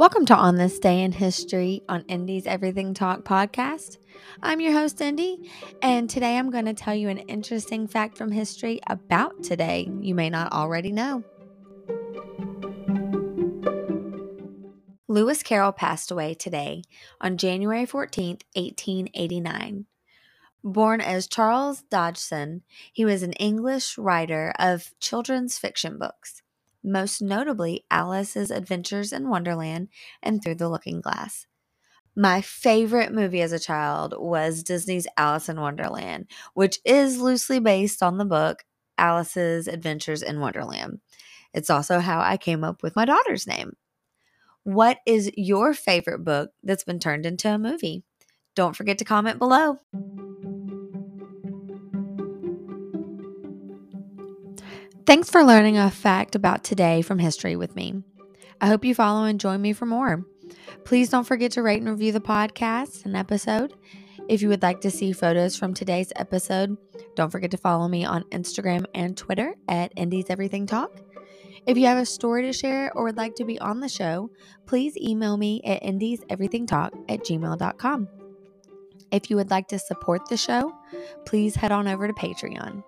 Welcome to On This Day in History on Indi's Everything Talk podcast. I'm your host, Indy, and today I'm going to tell you an interesting fact from history about today you may not already know. Lewis Carroll passed away today on January 14th, 1889. Born as Charles Dodgson, he was an English writer of children's fiction books most notably Alice's Adventures in Wonderland and Through the Looking Glass. My favorite movie as a child was Disney's Alice in Wonderland, which is loosely based on the book Alice's Adventures in Wonderland. It's also how I came up with my daughter's name. What is your favorite book that's been turned into a movie? Don't forget to comment below. Thanks for learning a fact about today from history with me. I hope you follow and join me for more. Please don't forget to rate and review the podcast and episode. If you would like to see photos from today's episode, don't forget to follow me on Instagram and Twitter at Indi's Everything Talk. If you have a story to share or would like to be on the show, please email me at indiseverythingtalk at gmail.com. If you would like to support the show, please head on over to Patreon.